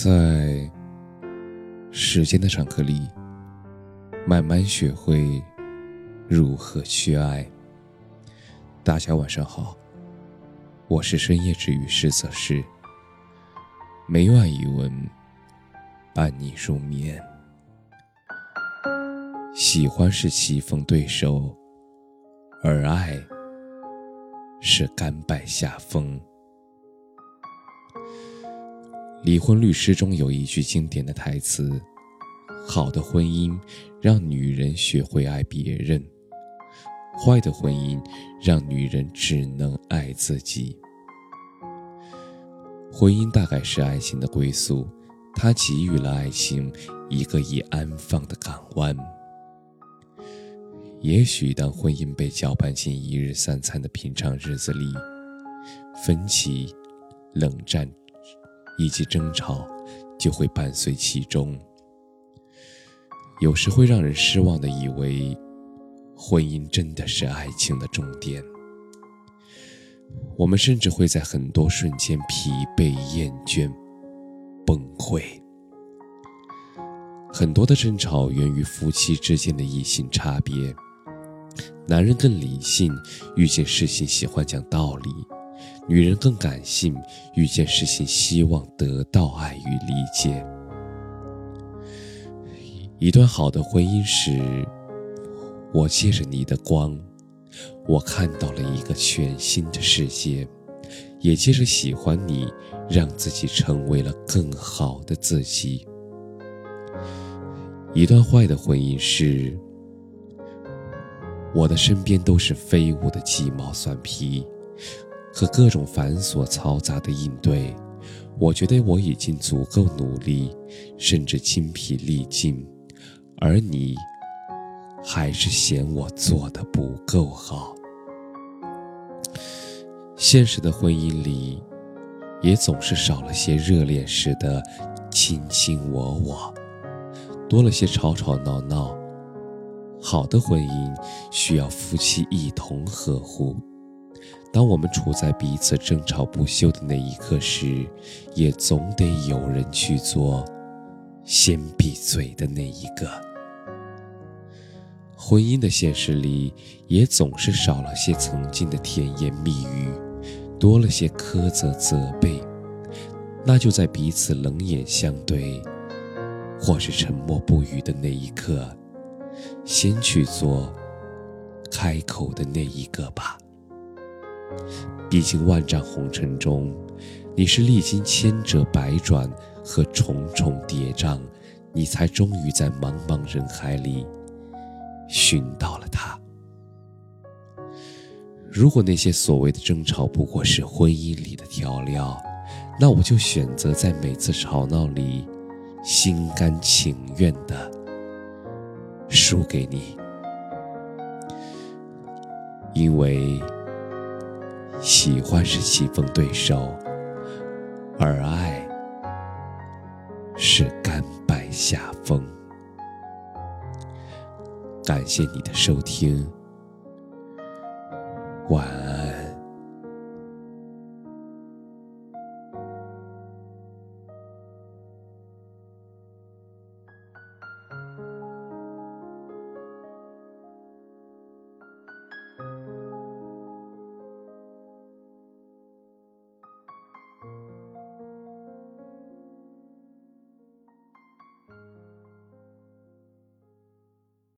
在时间的长河里，慢慢学会如何去爱。大家晚上好，我是深夜治愈师泽师，每晚一文伴你入眠。喜欢是棋逢对手，而爱是甘拜下风。离婚律师中有一句经典的台词：“好的婚姻让女人学会爱别人，坏的婚姻让女人只能爱自己。”婚姻大概是爱情的归宿，它给予了爱情一个已安放的港湾。也许当婚姻被搅拌进一日三餐的平常日子里，分歧、冷战。以及争吵就会伴随其中，有时会让人失望的以为，婚姻真的是爱情的终点。我们甚至会在很多瞬间疲惫、厌倦、崩溃。很多的争吵源于夫妻之间的异性差别，男人更理性，遇见事情喜欢讲道理。女人更感性，遇见事情希望得到爱与理解。一段好的婚姻是，我借着你的光，我看到了一个全新的世界，也借着喜欢你，让自己成为了更好的自己。一段坏的婚姻是，我的身边都是飞舞的鸡毛蒜皮。和各种繁琐嘈杂的应对，我觉得我已经足够努力，甚至精疲力尽，而你还是嫌我做的不够好。现实的婚姻里，也总是少了些热恋时的卿卿我我，多了些吵吵闹闹。好的婚姻需要夫妻一同呵护。当我们处在彼此争吵不休的那一刻时，也总得有人去做先闭嘴的那一个。婚姻的现实里，也总是少了些曾经的甜言蜜语，多了些苛责责备。那就在彼此冷眼相对，或是沉默不语的那一刻，先去做开口的那一个吧。毕竟万丈红尘中，你是历经千折百转和重重叠嶂，你才终于在茫茫人海里寻到了他。如果那些所谓的争吵不过是婚姻里的调料，那我就选择在每次吵闹里心甘情愿的输给你，因为。喜欢是棋逢对手，而爱是甘拜下风。感谢你的收听，晚安。